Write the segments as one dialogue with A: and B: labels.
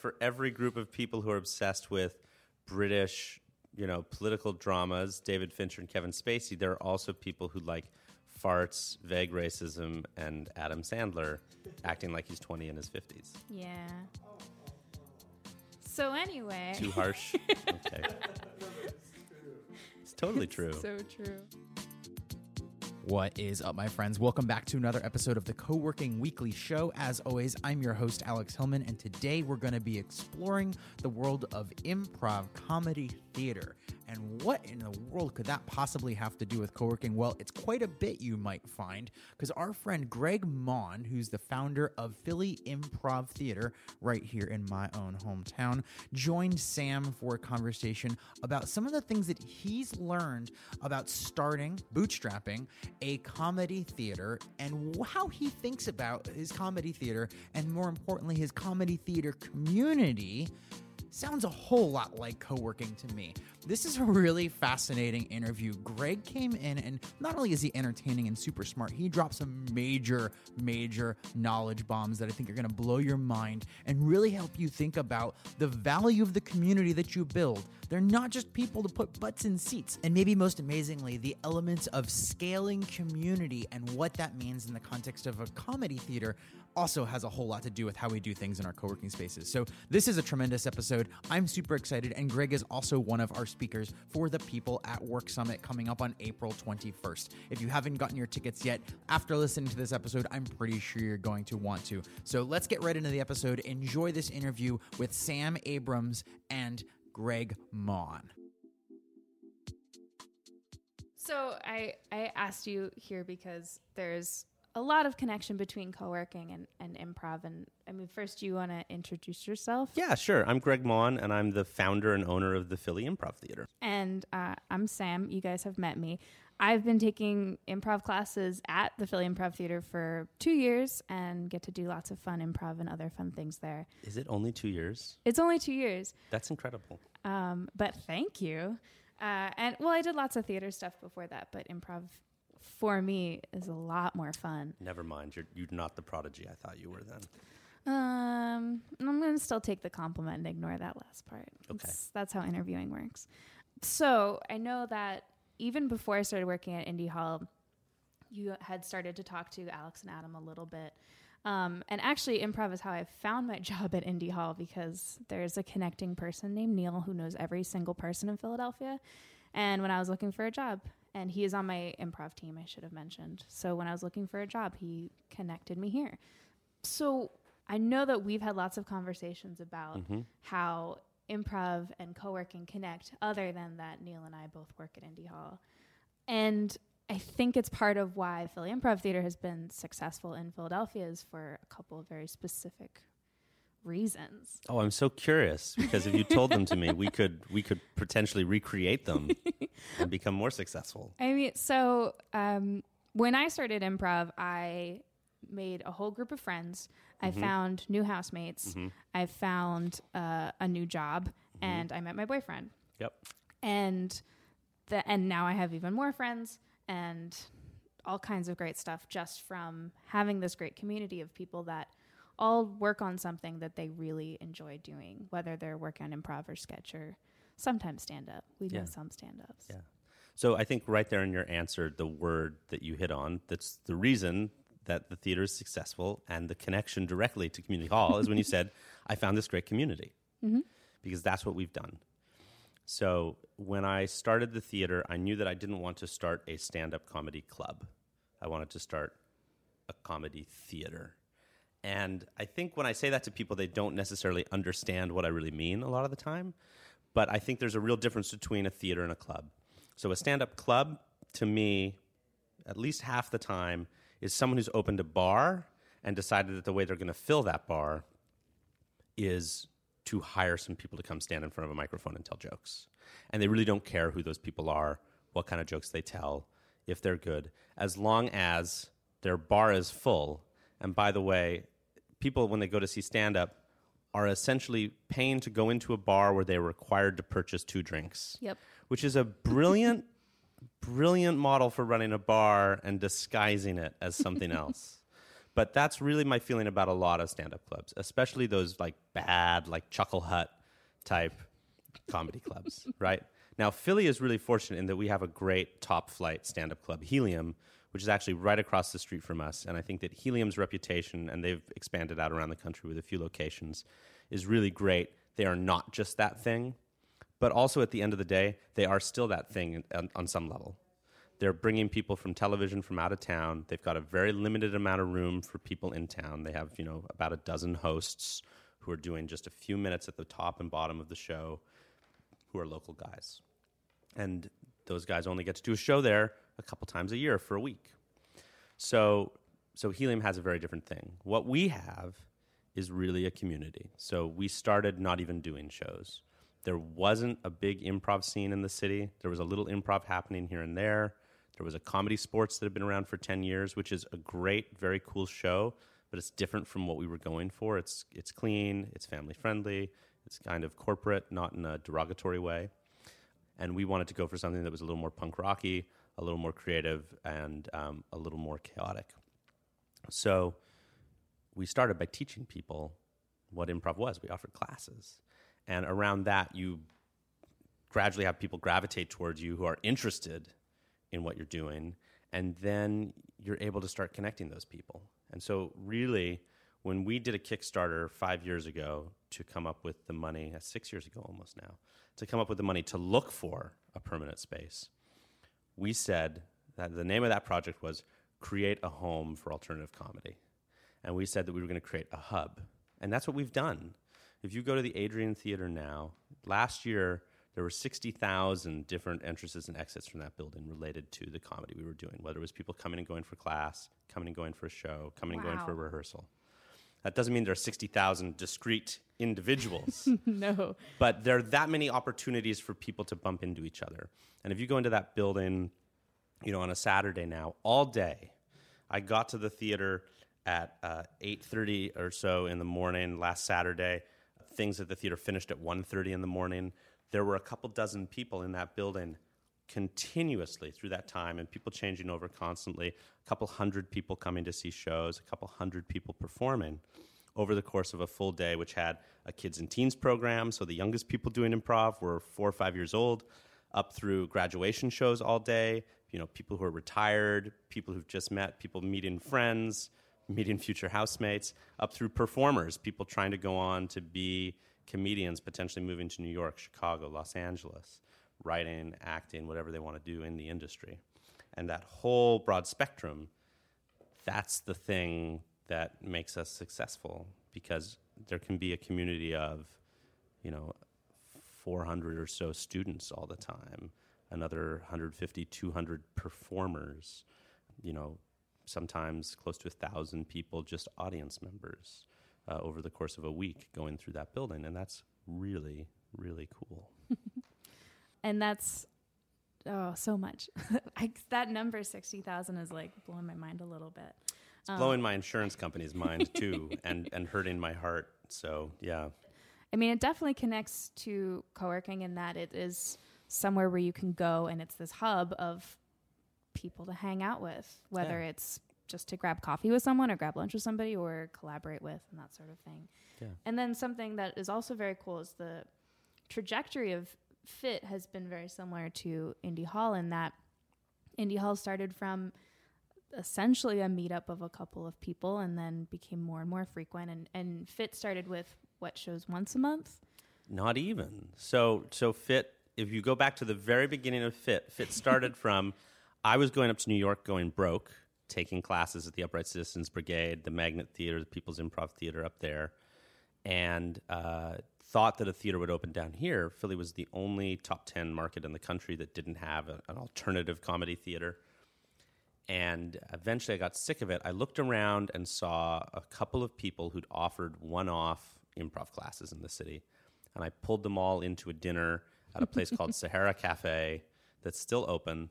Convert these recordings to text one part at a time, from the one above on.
A: For every group of people who are obsessed with British, you know, political dramas, David Fincher and Kevin Spacey, there are also people who like farts, vague racism, and Adam Sandler acting like he's 20 in his 50s.
B: Yeah. So anyway.
A: Too harsh? okay. It's totally true.
B: So true.
C: What is up, my friends? Welcome back to another episode of the Co working Weekly Show. As always, I'm your host, Alex Hillman, and today we're going to be exploring the world of improv comedy theater. And what in the world could that possibly have to do with co working? Well, it's quite a bit, you might find, because our friend Greg Maughan, who's the founder of Philly Improv Theater right here in my own hometown, joined Sam for a conversation about some of the things that he's learned about starting, bootstrapping a comedy theater and how he thinks about his comedy theater and, more importantly, his comedy theater community sounds a whole lot like co working to me. This is a really fascinating interview. Greg came in, and not only is he entertaining and super smart, he dropped some major, major knowledge bombs that I think are going to blow your mind and really help you think about the value of the community that you build. They're not just people to put butts in seats. And maybe most amazingly, the elements of scaling community and what that means in the context of a comedy theater also has a whole lot to do with how we do things in our co working spaces. So, this is a tremendous episode. I'm super excited, and Greg is also one of our speakers for the People at Work Summit coming up on April 21st. If you haven't gotten your tickets yet, after listening to this episode, I'm pretty sure you're going to want to. So, let's get right into the episode. Enjoy this interview with Sam Abrams and Greg Maughan.
B: So I I asked you here because there's a lot of connection between co-working and, and improv and i mean first you want to introduce yourself
A: Yeah, sure. I'm Greg Maughan, and I'm the founder and owner of the Philly Improv Theater.
B: and uh, i'm sam you guys have met me i've been taking improv classes at the philly improv theater for two years and get to do lots of fun improv and other fun things there
A: Is it only two years?
B: it's only two years
A: That's incredible.
B: um, but thank you uh, and well i did lots of theater stuff before that but improv for me is a lot more fun
A: Never mind. You're, you're not the prodigy I thought you were then.
B: Um, I'm going to still take the compliment and ignore that last part.
A: Okay.
B: That's, that's how interviewing works. So I know that even before I started working at Indy Hall, you had started to talk to Alex and Adam a little bit. Um, and actually, improv is how I found my job at Indy Hall because there's a connecting person named Neil who knows every single person in Philadelphia. And when I was looking for a job, and he is on my improv team, I should have mentioned. So when I was looking for a job, he connected me here. So I know that we've had lots of conversations about
A: Mm-hmm.
B: how improv and co-working connect other than that Neil and I both work at Indy Hall. And I think it's part of why Philly Improv Theater has been successful in Philadelphia is for a couple of very specific reasons.
A: Oh, I'm so curious because if you told them to me, we could we could potentially recreate them and become more successful.
B: I mean, so um, when I started improv, I made a whole group of friends. I found new housemates. I found uh, a new job, and I met my boyfriend.
A: Yep.
B: And the and now I have even more friends and all kinds of great stuff just from having this great community of people that all work on something that they really enjoy doing, whether they're working on improv or sketch or sometimes stand up. We
A: Yeah.
B: know some stand ups.
A: Yeah. So I think right there in your answer, the word that you hit on, that's the reason that the theater is successful and the connection directly to community hall is when you said, I found this great community. Mm-hmm. Because that's what we've done. So when I started the theater, I knew that I didn't want to start a stand up comedy club. I wanted to start a comedy theater. And I think when I say that to people, they don't necessarily understand what I really mean a lot of the time. But I think there's a real difference between a theater and a club. So a stand up club, to me, at least half the time, is someone who's opened a bar and decided that the way they're going to fill that bar is to hire some people to come stand in front of a microphone and tell jokes. And they really don't care who those people are, what kind of jokes they tell, if they're good, as long as their bar is full. And by the way, people, when they go to see stand up, are essentially paying to go into a bar where they're required to purchase two drinks.
B: Yep.
A: Which is a brilliant, brilliant model for running a bar and disguising it as something else. But that's really my feeling about a lot of stand up clubs, especially those like bad, like Chuckle Hut type comedy clubs, right? Now, Philly is really fortunate in that we have a great top flight stand up club, Helium, which is actually right across the street from us. And I think that Helium's reputation, and they've expanded out around the country with a few locations, is really great. They are not just that thing, but also at the end of the day, they are still that thing on, on some level. They're bringing people from television from out of town. They've got a very limited amount of room for people in town. They have, you know, about a dozen hosts who are doing just a few minutes at the top and bottom of the show who are local guys. And those guys only get to do a show there a couple times a year for a week. So so Helium has a very different thing. What we have is really a community. So we started not even doing shows. There wasn't a big improv scene in the city. There was a little improv happening here and there. There was a ComedySportz that had been around for 10 years, which is a great, very cool show, but it's different from what we were going for. It's, it's clean, it's family friendly, it's kind of corporate, not in a derogatory way. And we wanted to go for something that was a little more punk rocky, a little more creative, and um, a little more chaotic. So we started by teaching people what improv was. We offered classes. And around that, you gradually have people gravitate towards you who are interested in what you're doing, and then you're able to start connecting those people. And so, really, when we did a Kickstarter five years ago to come up with the money, six years ago almost now, to come up with the money to look for a permanent space, we said that the name of that project was Create a Home for Alternative Comedy. And we said that we were going to create a hub. And that's what we've done. If you go to the Adrienne Theater now, last year there were 60,000 different entrances and exits from that building related to the comedy we were doing, whether it was people coming and going for class, coming and going for a show, coming and going for a rehearsal. That doesn't mean there are 60,000 discrete individuals,
B: no.
A: but there are that many opportunities for people to bump into each other. And if you go into that building, you know, on a Saturday now, all day, I got to the theater at uh, 8.30 or so in the morning last Saturday. Things at the theater finished at 1.30 in the morning. There were a couple dozen people in that building continuously through that time and people changing over constantly. A couple hundred people coming to see shows, a couple hundred people performing over the course of a full day, which had a kids and teens program. So the youngest people doing improv were four or five years old, up through graduation shows all day. You know, people who are retired, people who've just met, people meeting friends, meeting future housemates, up through performers, people trying to go on to be comedians, potentially moving to New York, Chicago, Los Angeles, writing, acting, whatever they want to do in the industry. And that whole broad spectrum that's the thing that makes us successful because there can be a community of, you know, 400 or so students all the time, another 150, 200 performers, you know, sometimes close to a thousand people, just audience members uh, over the course of a week going through that building. And that's really, really cool.
B: And that's oh so much. I, that number sixty thousand is like blowing my mind a little bit.
A: It's um, blowing my insurance company's mind too and, and hurting my heart. So, yeah.
B: I mean, it definitely connects to co-working in that it is somewhere where you can go and it's this hub of people to hang out with, whether
A: Yeah.
B: it's just to grab coffee with someone or grab lunch with somebody or collaborate with and that sort of thing.
A: Yeah.
B: And then something that is also very cool is the trajectory of PHIT has been very similar to Indy Hall in that Indy Hall started from essentially a meetup of a couple of people and then became more and more frequent and, and PHIT started with what shows once a month.
A: Not even. So so PHIT, if you go back to the very beginning of PHIT, PHIT started from I was going up to New York going broke, taking classes at the Upright Citizens Brigade, the Magnet Theater, the People's Improv Theater up there, and uh, thought that a theater would open down here. Philly was the only top 10 market in the country that didn't have a, an alternative comedy theater. And eventually I got sick of it. I looked around and saw a couple of people who'd offered one off improv classes in the city. And I pulled them all into a dinner at a place called Sahara Cafe that's still open.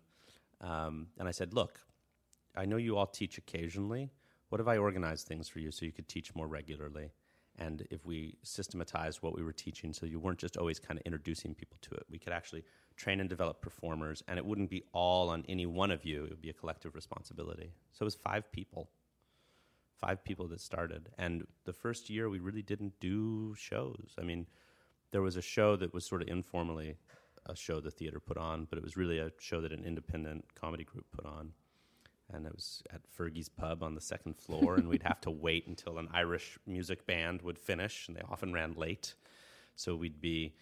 A: Um, and I said, Look, I know you all teach occasionally. What if I organized things for you so you could teach more regularly? And if we systematized what we were teaching so you weren't just always kind of introducing people to it, we could actually train and develop performers, and it wouldn't be all on any one of you. It would be a collective responsibility. So it was five people. five people that started. And the first year, we really didn't do shows. I mean, there was a show that was sort of informally a show the theater put on, but it was really a show that an independent comedy group put on. And it was at Fergie's Pub on the second floor, and we'd have to wait until an Irish music band would finish, and they often ran late. So we'd be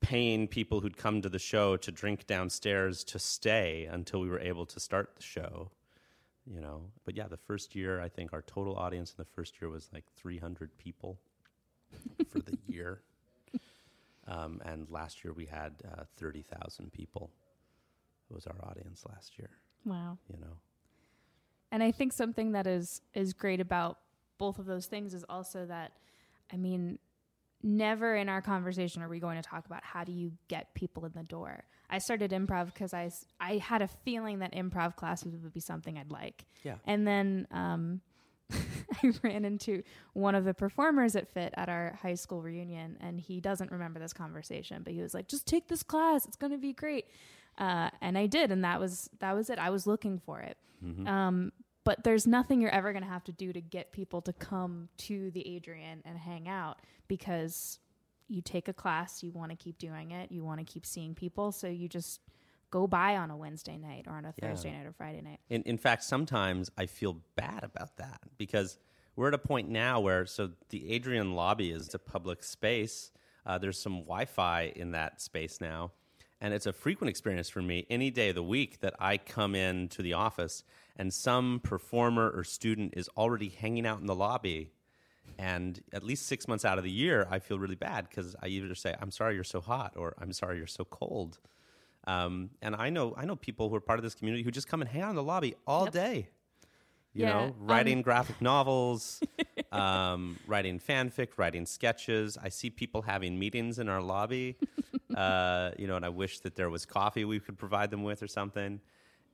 A: paying people who'd come to the show to drink downstairs to stay until we were able to start the show you know. But yeah the first year i think our total audience in the first year was like 300 people for the year. Um, and last year we had uh, 30000 people. It was our audience last year.
B: Wow.
A: you know
B: And I think something that is is great about both of those things is also that I mean never in our conversation are we going to talk about how do you get people in the door. I started improv because I, I had a feeling that improv classes would be something I'd like.
A: Yeah.
B: And then um, I ran into one of the performers at PHIT at our high school reunion, and he doesn't remember this conversation, but he was like, "Just take this class; it's going to be great." Uh, and I did, and that was that was it. I was looking for it. Um, but there's nothing you're ever going to have to do to get people to come to the Adrienne and hang out because you take a class, you want to keep doing it, you want to keep seeing people, so you just go by on a Wednesday night or on a
A: Yeah.
B: Thursday night or Friday night.
A: In, in fact, sometimes I feel bad about that because we're at a point now where so the Adrienne lobby is a public space. Uh, there's some Wi-Fi in that space now, and it's a frequent experience for me any day of the week that I come in to the office and some performer or student is already hanging out in the lobby. And at least six months out of the year, I feel really bad because I either say, "I'm sorry you're so hot," or "I'm sorry you're so cold." Um, and I know I know people who are part of this community who just come and hang out in the lobby all
B: Yep.
A: day. You
B: Yeah,
A: know,
B: um,
A: writing graphic novels, um, writing fanfic, writing sketches. I see people having meetings in our lobby. uh, you know, and I wish that there was coffee we could provide them with or something.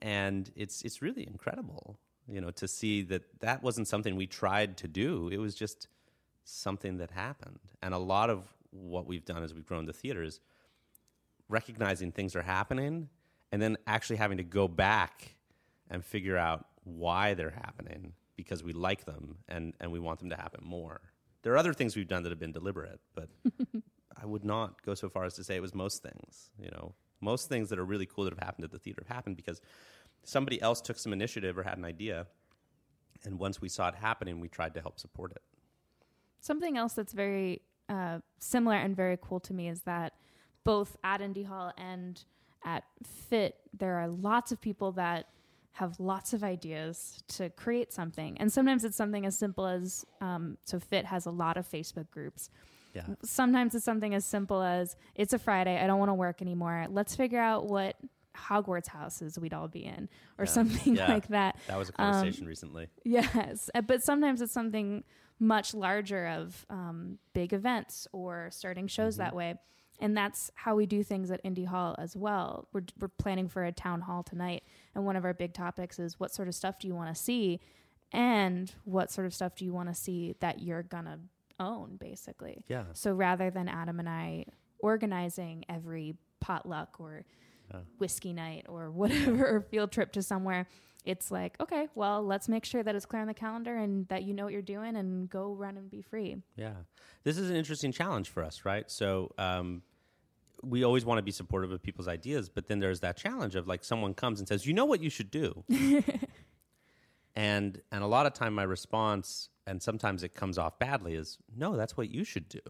A: And it's it's really incredible, you know, to see that that wasn't something we tried to do. It was just something that happened. And a lot of what we've done as we've grown the theater is recognizing things are happening and then actually having to go back and figure out why they're happening because we like them and, and we want them to happen more. There are other things we've done that have been deliberate, but I would not go so far as to say it was most things. You know, most things that are really cool that have happened at the theater have happened because somebody else took some initiative or had an idea, and once we saw it happening, we tried to help support it.
B: Something else that's very uh, similar and very cool to me is that both at Indy Hall and at PHIT, there are lots of people that have lots of ideas to create something. And sometimes it's something as simple as um, so PHIT has a lot of Facebook groups.
A: Yeah.
B: Sometimes it's something as simple as it's a Friday, I don't want to work anymore. Let's figure out what Hogwarts houses we'd all be in or
A: Yeah.
B: something
A: Yeah.
B: like that.
A: That was a
B: Um,
A: conversation recently.
B: Yes, uh, but sometimes it's something much larger of um, big events or starting shows
A: Mm-hmm.
B: that way. And that's how we do things at Indy Hall as well. We're, we're planning for a town hall tonight. And one of our big topics is what sort of stuff do you want to see? And what sort of stuff do you want to see that you're going to own, basically?
A: Yeah.
B: So rather than Adam and I organizing every potluck or
A: Yeah.
B: whiskey night or whatever or field trip to somewhere, it's like, okay, well, let's make sure that it's clear on the calendar and that you know what you're doing and go run and be free.
A: Yeah. This is an interesting challenge for us, right? So um, we always want to be supportive of people's ideas, but then there's that challenge of like someone comes and says, you know what you should do? and and a lot of time my response, and sometimes it comes off badly, is no, that's what you should do.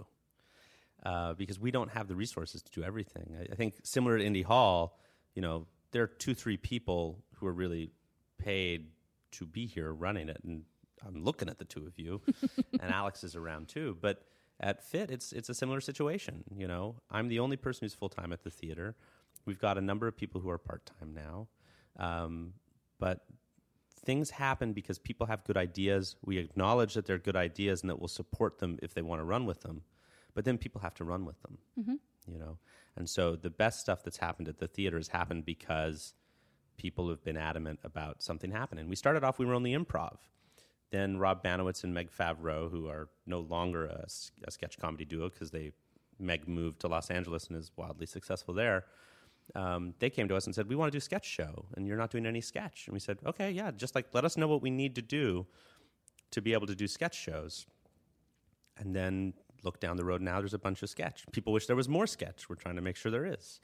A: Uh, because we don't have the resources to do everything. I, I think similar to Indy Hall, you know, there are two, three people who are really paid to be here running it, and I'm looking at the two of you, and Alex is around too. But at PHIT, it's it's a similar situation. You know, I'm the only person who's full time at the theater. We've got a number of people who are part time now, um, but things happen because people have good ideas. We acknowledge that they're good ideas and that we'll support them if they want to run with them. But then people have to run with them, you know. And so the best stuff that's happened at the theater has happened because people have been adamant about something happening. We started off, we were only improv. Then Rob Baniewicz and Meg Favreau, who are no longer a sketch comedy duo because they Meg moved to Los Angeles and is wildly successful there. Um, they came to us and said, "We want to do a sketch show, and you're not doing any sketch." And we said, "Okay, yeah, just like let us know what we need to do, to be able to do sketch shows. And then look down the road now, there's a bunch of sketch. People wish there was more sketch. We're trying to make sure there is.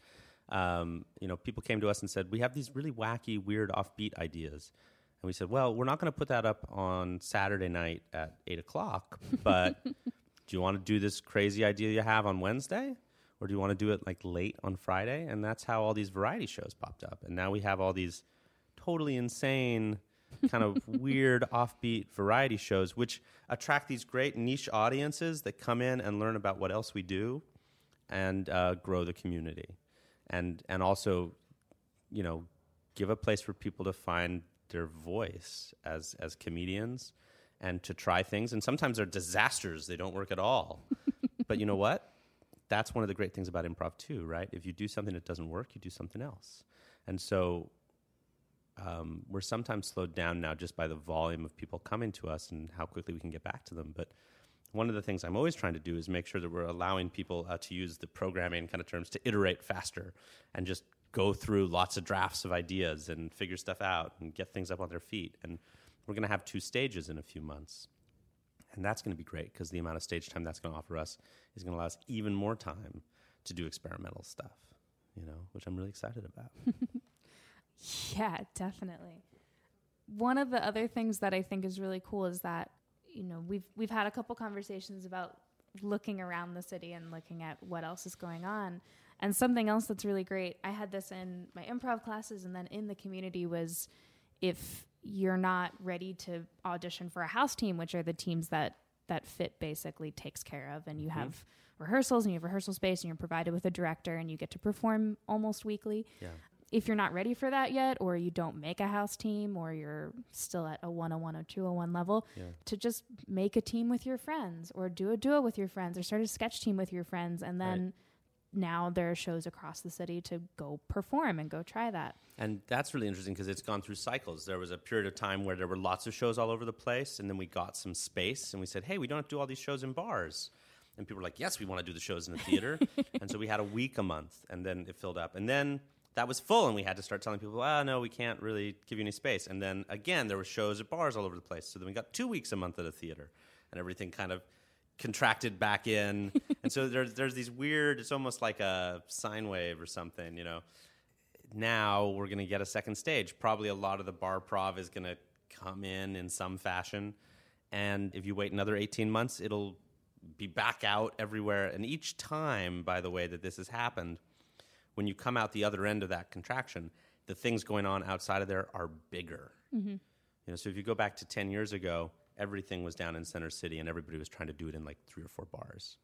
A: Um, you know, people came to us and said, We have these really wacky, weird, offbeat ideas. And we said, Well, we're not going to put that up on Saturday night at 8 o'clock, but do you want to do this crazy idea you have on Wednesday? Or do you want to do it like late on Friday? And that's how all these variety shows popped up. And now we have all these totally insane, kind of weird, offbeat variety shows, which attract these great niche audiences that come in and learn about what else we do and uh, grow the community. And, and also, you know, give a place for people to find their voice as, as comedians and to try things. And sometimes they're disasters, they don't work at all. but you know what? that's one of the great things about improv too, right? If you do something that doesn't work, you do something else. And so um, we're sometimes slowed down now just by the volume of people coming to us and how quickly we can get back to them. But one of the things I'm always trying to do is make sure that we're allowing people uh, to use the programming kind of terms to iterate faster and just go through lots of drafts of ideas and figure stuff out and get things up on their feet. And we're going to have two stages in a few months. And that's going to be great because the amount of stage time that's going to offer us is going to allow us even more time to do experimental stuff, you know, which I'm really excited about.
B: yeah, definitely. One of the other things that I think is really cool is that, you know, we've we've had a couple conversations about looking around the city and looking at what else is going on. And something else that's really great, I had this in my improv classes and then in the community was if you're not ready to audition for a house team, which are the teams that that PHIT basically takes care of, and you mm-hmm. have rehearsals and you have rehearsal space and you're provided with a director and you get to perform almost weekly.
A: Yeah.
B: If you're not ready for that yet, or you don't make a house team, or you're still at a 101 or 201 level, yeah. to just make a team with your friends, or do a duo with your friends, or start a sketch team with your friends, and then right now there are shows across the city to go perform and go try that.
A: And that's really interesting because it's gone through cycles. There was a period of time where there were lots of shows all over the place, and then we got some space and we said, hey, we don't have to do all these shows in bars. And people were like, yes, we want to do the shows in the theater. and so we had a week a month, and then it filled up. And then that was full, and we had to start telling people, oh, no, we can't really give you any space. And then again, there were shows at bars all over the place. So then we got two weeks a month at a theater, and everything kind of contracted back in. and so there's there's these weird. It's almost like a sine wave or something. You know. Now we're going to get a second stage. Probably a lot of the bar prov is going to come in in some fashion, and if you wait another 18 months, it'll be back out everywhere. And each time, by the way, that this has happened, when you come out the other end of that contraction, the things going on outside of there are bigger. Mm-hmm. You know, so if you go back to 10 years ago, everything was down in Center City and everybody was trying to do it in like three or four bars.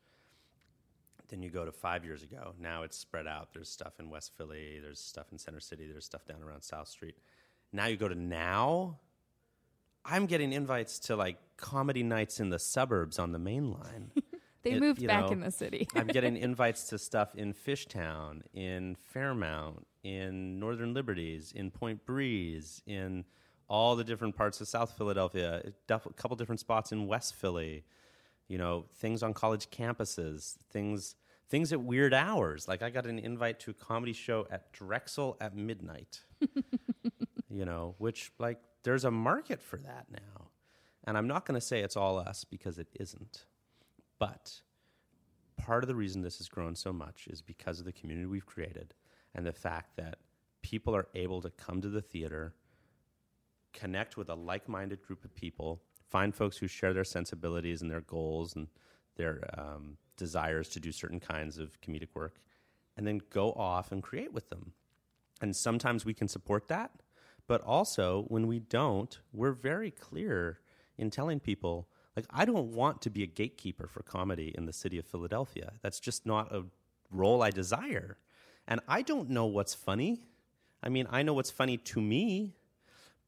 A: Then you go to five years ago. Now it's spread out. There's stuff in West Philly, there's stuff in Center City, there's stuff down around South Street. Now you go to now, I'm getting invites to like comedy nights in the suburbs on the main line.
B: they it, moved back know, in the city.
A: I'm getting invites to stuff in Fishtown, in Fairmount, in Northern Liberties, in Point Breeze, in all the different parts of South Philadelphia, a couple different spots in West Philly, you know, things on college campuses, things things at weird hours. Like I got an invite to a comedy show at Drexel at midnight. you know, which like there's a market for that now. And I'm not going to say it's all us because it isn't. But part of the reason this has grown so much is because of the community we've created and the fact that people are able to come to the theater connect with a like minded group of people, find folks who share their sensibilities and their goals and their um, desires to do certain kinds of comedic work, and then go off and create with them. And sometimes we can support that, but also when we don't, we're very clear in telling people, like, I don't want to be a gatekeeper for comedy in the city of Philadelphia. That's just not a role I desire. And I don't know what's funny. I mean, I know what's funny to me,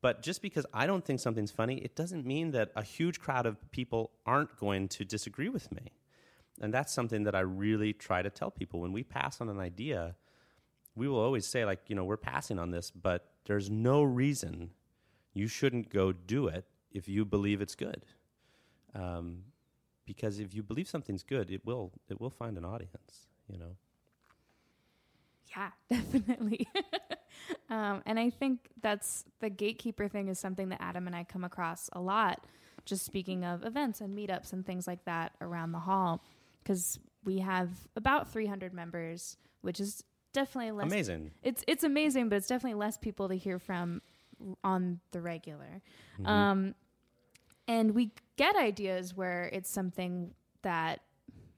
A: but just because I don't think something's funny, it doesn't mean that a huge crowd of people aren't going to disagree with me. And that's something that I really try to tell people. When we pass on an idea, we will always say, like, you know, we're passing on this, but there's no reason you shouldn't go do it if you believe it's good. Um, because if you believe something's good, it will it will find an audience, you know.
B: Yeah, definitely. um, and I think that's the gatekeeper thing is something that Adam and I come across a lot just speaking of events and meetups and things like that around the hall, because we have about 300 members, which is definitely less.
A: Amazing.
B: It's it's amazing, but it's definitely less people to hear from on the regular.
A: Mm-hmm.
B: Um, and we get ideas where it's something that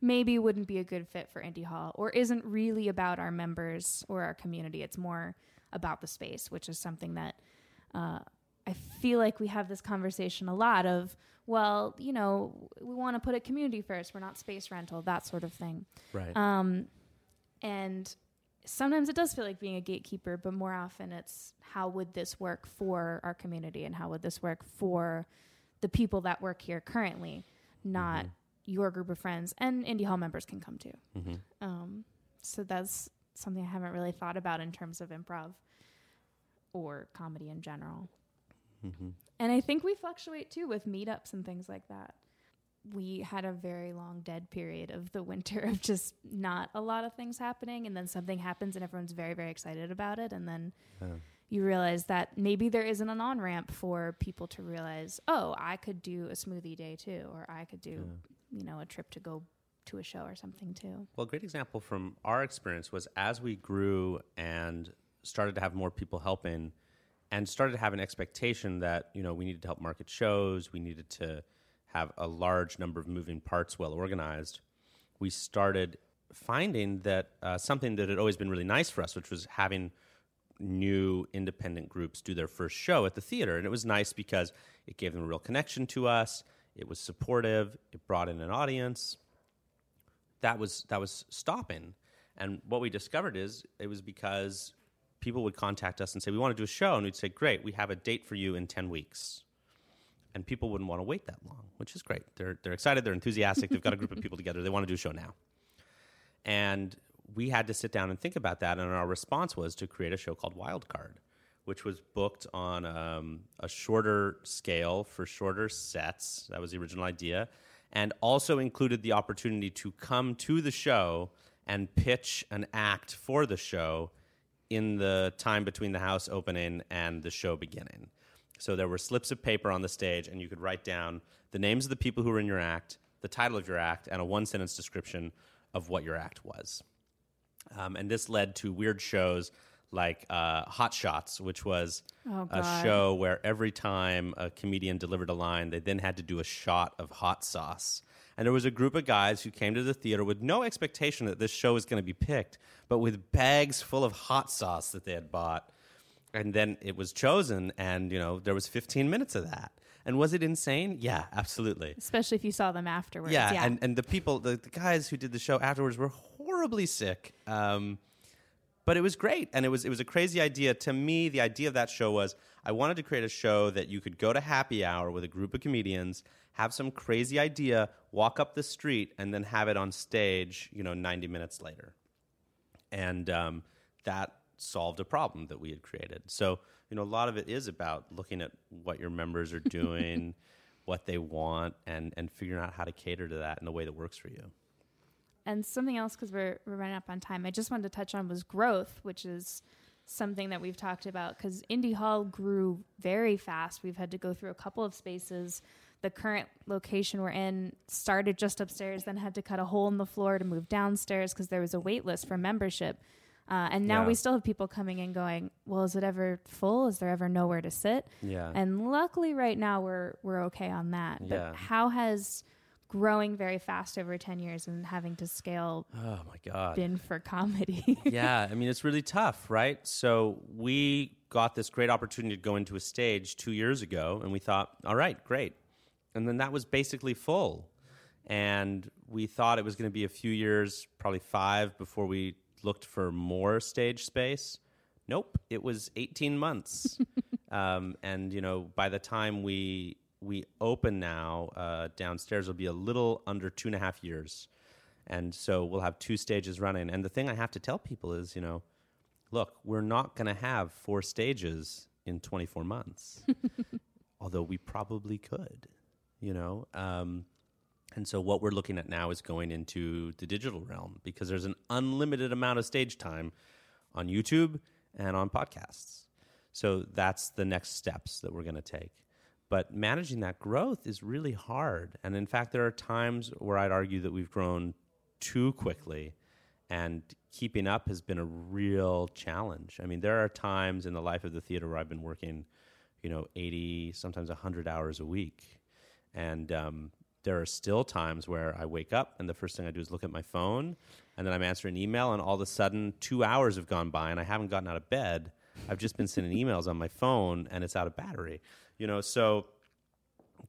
B: maybe wouldn't be a good fit for Indy Hall or isn't really about our members or our community. It's more about the space, which is something that uh, I feel like we have this conversation a lot of, well, you know, we want to put it community first. We're not space rental, that sort of thing.
A: Right.
B: Um, and sometimes it does feel like being a gatekeeper, but more often it's how would this work for our community and how would this work for the people that work here currently, not
A: Mm-hmm.
B: your group of friends. And Indy Hall members can come too.
A: hmm
B: Um, so that's something I haven't really thought about in terms of improv or comedy in general.
A: hmm
B: And I think we fluctuate too with meetups and things like that. We had a very long dead period of the winter of just not a lot of things happening. And then something happens and everyone's very, very excited about it. And then
A: Yeah.
B: you realize that maybe there isn't an on ramp for people to realize, oh, I could do a smoothie day too, or I could do, you know, a trip to go to a show or something too.
A: Well, a great example from our experience was as we grew and started to have more people helping and started to have an expectation that, you know, we needed to help market shows, we needed to have a large number of moving parts well organized. We started finding that uh, something that had always been really nice for us, which was having new independent groups do their first show at the theater. And it was nice because it gave them a real connection to us. It was supportive. It brought in an audience. That was that was stopping. And what we discovered is it was because people would contact us and say, "We want to do a show," and we'd say, "Great, we have a date for you in ten weeks." And people wouldn't want to wait that long, which is great. They're they're excited. They're enthusiastic. They've got a group of people together. They want to do a show now. And we had to sit down and think about that. And our response was to create a show called Wildcard, which was booked on um, a shorter scale for shorter sets. That was the original idea. And also included the opportunity to come to the show and pitch an act for the show in the time between the house opening and the show beginning. So there were slips of paper on the stage, and you could write down the names of the people who were in your act, the title of your act, and a one sentence description of what your act was. Um, and this led to weird shows like uh, Hot Shots, which was
B: Oh,
A: a show where every time a comedian delivered a line, they then had to do a shot of hot sauce. And there was a group of guys who came to the theater with no expectation that this show was going to be picked, but with bags full of hot sauce that they had bought. And then it was chosen, and you know there was 15 minutes of that. And was it insane? Yeah, absolutely.
B: Especially if you saw them afterwards.
A: Yeah,
B: Yeah.
A: and and the people, the, the guys who did the show afterwards were horribly sick. Um, but it was great, and it was it was a crazy idea. To me, the idea of that show was I wanted to create a show that you could go to happy hour with a group of comedians, have some crazy idea, walk up the street, and then have it on stage. You know, ninety minutes later, and um, that solved a problem that we had created. So you know, a lot of it is about looking at what your members are doing. what they want and and figuring out how to cater to that in a way that works for you.
B: And something else, because we're, we're running up on time, I just wanted to touch on was growth, which is something that we've talked about because Indy Hall grew very fast. We've had to go through a couple of spaces. The current location we're in started just upstairs, then had to cut a hole in the floor to move downstairs because there was a wait list for membership. Uh, and now
A: Yeah.
B: we still have people coming in going, well, is it ever full? Is there ever nowhere to sit?
A: Yeah.
B: And luckily, right now we're we're okay on that. But
A: Yeah.
B: how has growing very fast over ten years and having to scale
A: oh my god.
B: been for comedy?
A: yeah, I mean it's really tough, right? So we got this great opportunity to go into a stage 2 years ago and we thought, all right, great. And then that was basically full. And we thought it was going to be a few years, probably 5 before we looked for more stage space. Nope, it was 18 months. um, and you know, by the time we we open now uh, downstairs, will be a little under two and a half years, and so we'll have two stages running. And the thing I have to tell people is, you know, look, we're not going to have four stages in 24 months, although we probably could, you know. Um, and so what we're looking at now is going into the digital realm because there's an unlimited amount of stage time on YouTube and on podcasts. So that's the next steps that we're going to take. But managing that growth is really hard. And in fact, there are times where I'd argue that we've grown too quickly and keeping up has been a real challenge. I mean, there are times in the life of the theater where I've been working, you know, 80, sometimes 100 hours a week. And um, there are still times where I wake up and the first thing I do is look at my phone and then I'm answering an email and all of a sudden two hours have gone by and I haven't gotten out of bed. I've just been sending emails on my phone and it's out of battery. You know, so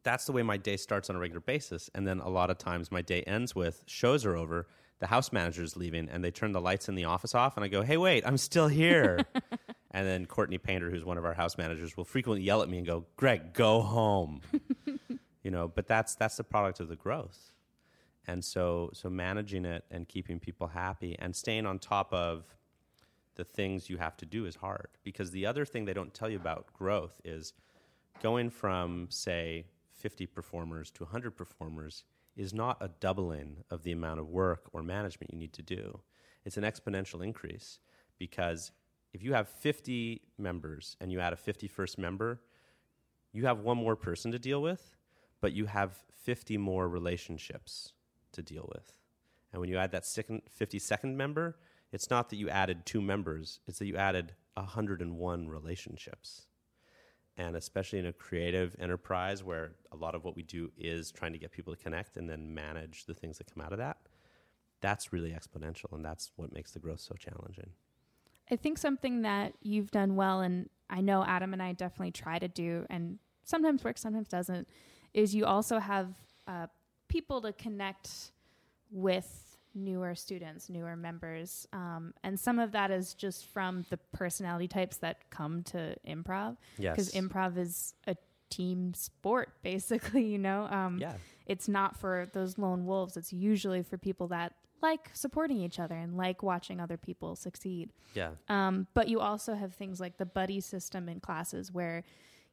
A: that's the way my day starts on a regular basis. And then a lot of times my day ends with shows are over, the house manager's leaving, and they turn the lights in the office off, and I go, hey, wait, I'm still here. and then Courtney Painter, who's one of our house managers, will frequently yell at me and go, Greg, go home. you know, but that's that's the product of the growth. And so so managing it and keeping people happy and staying on top of the things you have to do is hard because the other thing they don't tell you about growth is going from say 50 performers to 100 performers is not a doubling of the amount of work or management you need to do. It's an exponential increase because if you have 50 members and you add a 51st member, you have one more person to deal with, but you have 50 more relationships to deal with. And when you add that second 52nd member, it's not that you added two members, it's that you added 101 relationships. And especially in a creative enterprise where a lot of what we do is trying to get people to connect and then manage the things that come out of that, that's really exponential. And that's what makes the growth so challenging.
B: I think something that you've done well, and I know Adam and I definitely try to do, and sometimes works, sometimes doesn't, is you also have uh, people to connect with newer students, newer members. Um, and some of that is just from the personality types that come to improv. Because
A: Yes.
B: improv is a team sport, basically, you know? Um,
A: Yeah.
B: It's not for those lone wolves. It's usually for people that like supporting each other and like watching other people succeed.
A: Yeah.
B: Um, but you also have things like the buddy system in classes where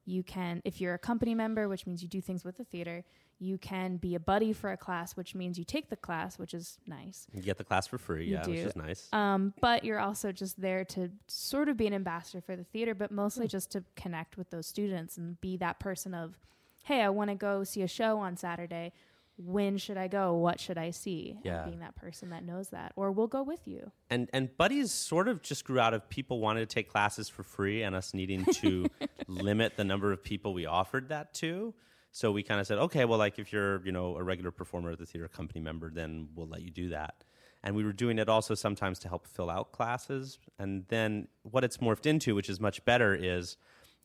B: you can, if you're a company member, which means you do things with the theater, you can be a buddy for a class, which means you take the class, which is nice.
A: You get the class for free,
B: You
A: yeah, which is nice.
B: Um, but you're also just there to sort of be an ambassador for the theater, but mostly just to connect with those students and be that person of, hey, I want to go see a show on Saturday. When should I go? What should I see?
A: Yeah.
B: And being that person that knows that, or we'll go with you.
A: and and buddies sort of just grew out of people wanting to take classes for free and us needing to limit the number of people we offered that to so we kind of said okay well like if you're you know a regular performer at the theater company member then we'll let you do that. And we were doing it also sometimes to help fill out classes. And then what it's morphed into which is much better is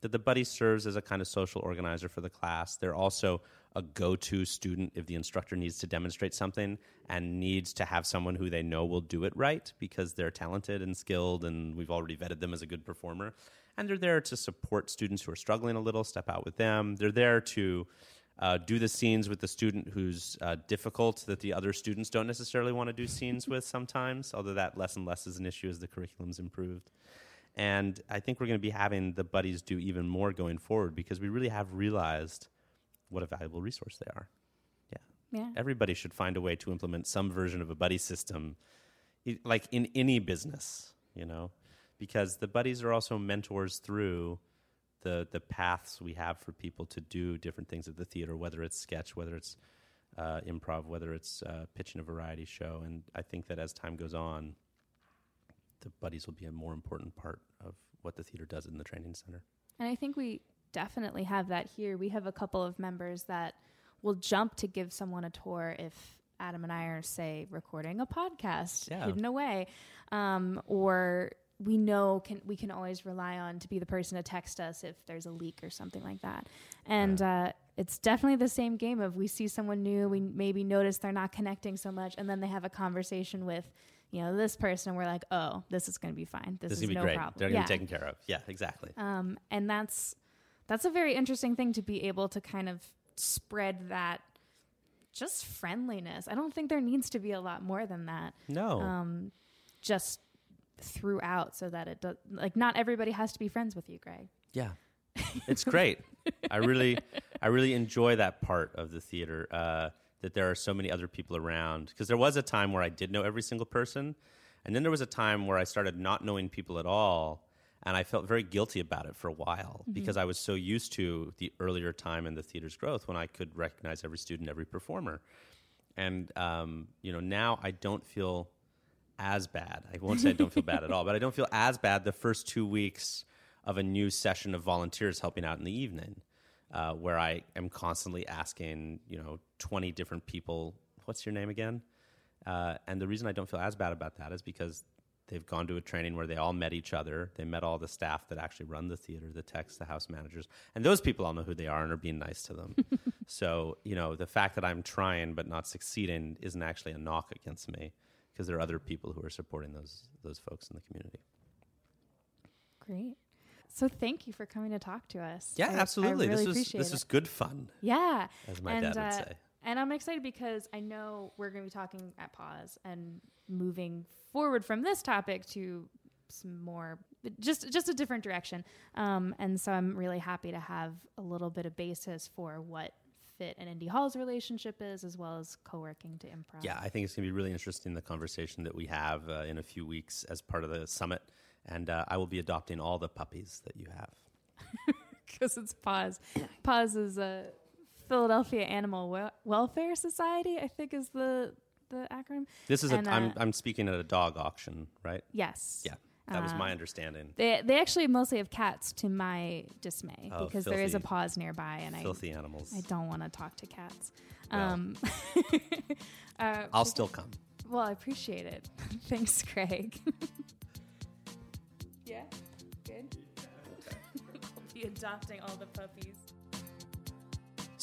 A: that the buddy serves as a kind of social organizer for the class. They're also a go-to student if the instructor needs to demonstrate something and needs to have someone who they know will do it right because they're talented and skilled and we've already vetted them as a good performer and they're there to support students who are struggling a little step out with them they're there to uh, do the scenes with the student who's uh, difficult that the other students don't necessarily want to do scenes with sometimes although that less and less is an issue as the curriculum's improved and I think we're going to be having the buddies do even more going forward because we really have realized what a valuable resource they are.
B: Yeah. yeah.
A: Everybody should find a way to implement some version of a buddy system, like in any business, you know, because the buddies are also mentors through the the paths we have for people to do different things at the theater, whether it's sketch, whether it's uh, improv, whether it's uh, pitching a variety show. And I think that as time goes on, the buddies will be a more important part of what the theater does in the training center.
B: And I think we definitely have that here. We have a couple of members that will jump to give someone a tour if Adam and I are, say, recording a podcast
A: Yeah.
B: hidden away, um, or we know can we can always rely on to be the person to text us if there's a leak or something like that. And uh, it's definitely the same game of we see someone new, we maybe notice they're not connecting so much, and then they have a conversation with. You know this person, we're like, oh, this is going to be fine. This,
A: This
B: is
A: is gonna be
B: no
A: great.
B: problem.
A: They're
B: yeah.
A: gonna be taken care of. Yeah, exactly.
B: Um, and that's that's a very interesting thing to be able to kind of spread that just friendliness. I don't think there needs to be a lot more than that.
A: no,
B: Um, just throughout, so that it does like not everybody has to be friends with you, Greg.
A: Yeah, it's great. I really, I really enjoy that part of the theater. Uh, that there are so many other people around. Because there was a time where I did know every single person, and then there was a time where I started not knowing people at all, And I felt very guilty about it for a while because I was so used to the earlier time in the theater's growth when I could recognize every student, every performer. And, um, you know, now I don't feel as bad. I won't say I don't feel bad at all, but I don't feel as bad the first two weeks of a new session of volunteers helping out in the evening, uh, where I am constantly asking, you know, 20 different people, what's your name again? Uh, and the reason I don't feel as bad about that is because they've gone to a training where they all met each other. They met all the staff that actually run the theater, the techs, the house managers, and those people all know who they are and are being nice to them. so, you know, the fact that I'm trying but not succeeding isn't actually a knock against me because there are other people who are supporting those those folks in the community.
B: Great. So thank you for coming to talk to us.
A: Yeah,
B: I- I
A: absolutely.
B: really
A: this was this
B: it.
A: was good fun,
B: Yeah.
A: as my
B: and,
A: dad would
B: uh,
A: say.
B: And I'm excited because I know we're going to be talking at PAWS and moving forward from this topic to some more just just a different direction. Um, and so I'm really happy to have a little bit of basis for what PHIT and Indy Hall's relationship is, as well as co-working to improv.
A: Yeah, I think it's going to be really interesting the conversation that we have uh, in a few weeks as part of the summit, and uh, I will be adopting all the puppies that you have.
B: because it's PAWS. PAWS is a Philadelphia Animal Wel- Welfare Society. I think is the the acronym.
A: This is
B: And,
A: a, I'm
B: uh,
A: I'm speaking at a dog auction, right?
B: Yes.
A: Yeah, that was my
B: Uh,
A: understanding.
B: They they actually mostly have cats, to my dismay,
A: Oh,
B: because there is a
A: filthy-
B: PAWS nearby, and I
A: Filthy animals.
B: I don't want to talk to cats.
A: Well.
B: Um, uh,
A: I'll still come.
B: well, I appreciate it. Thanks, Craig. yeah, good. I'll be adopting all the puppies.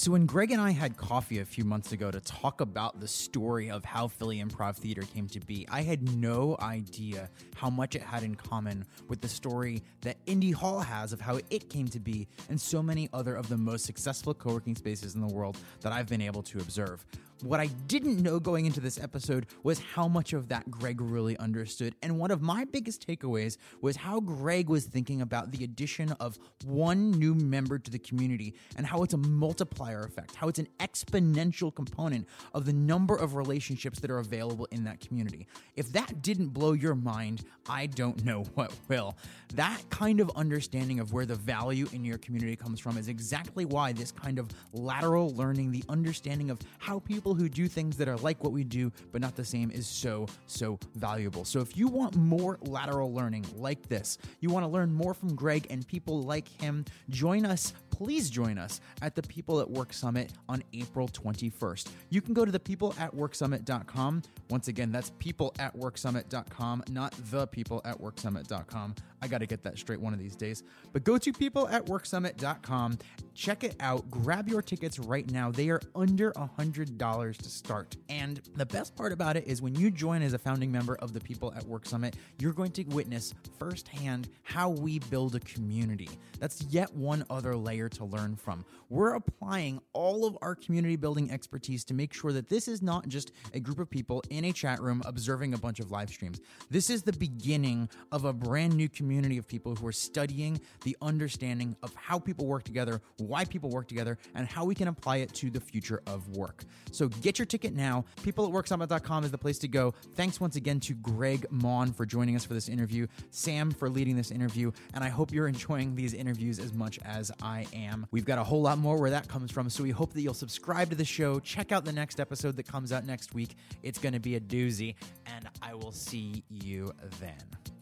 C: So, when Greg and I had coffee a few months ago to talk about the story of how Philly Improv Theater came to be, I had no idea how much it had in common with the story that Indy Hall has of how it came to be and so many other of the most successful co working spaces in the world that I've been able to observe. What I didn't know going into this episode was how much of that Greg really understood. And one of my biggest takeaways was how Greg was thinking about the addition of one new member to the community and how it's a multiplier effect, how it's an exponential component of the number of relationships that are available in that community. If that didn't blow your mind, I don't know what will. That kind of understanding of where the value in your community comes from is exactly why this kind of lateral learning, the understanding of how people who do things that are like what we do but not the same is so, so valuable. So if you want more lateral learning like this, you want to learn more from Greg and people like him, join us. Please join us at the People at Work Summit on April 21st. You can go to the people at worksummit.com. Once again, that's people at worksummit.com, not the people at worksummit.com. I got to get that straight one of these days. But go to people at worksummit.com, check it out, grab your tickets right now. They are under $100 to start. And the best part about it is when you join as a founding member of the People at Work Summit, you're going to witness firsthand how we build a community. That's yet one other layer to learn from. We're applying all of our community building expertise to make sure that this is not just a group of people in a chat room observing a bunch of live streams. This is the beginning of a brand new community of people who are studying the understanding of how people work together, why people work together, and how we can apply it to the future of work. So get your ticket now. People at worksummit.com is the place to go. Thanks once again to Greg Maughan for joining us for this interview, Sam for leading this interview, and I hope you're enjoying these interviews as much as I am. We've got a whole lot more where that comes from, so we hope that you'll subscribe to the show, check out the next episode that comes out next week. It's going to be a doozy, and I will see you then.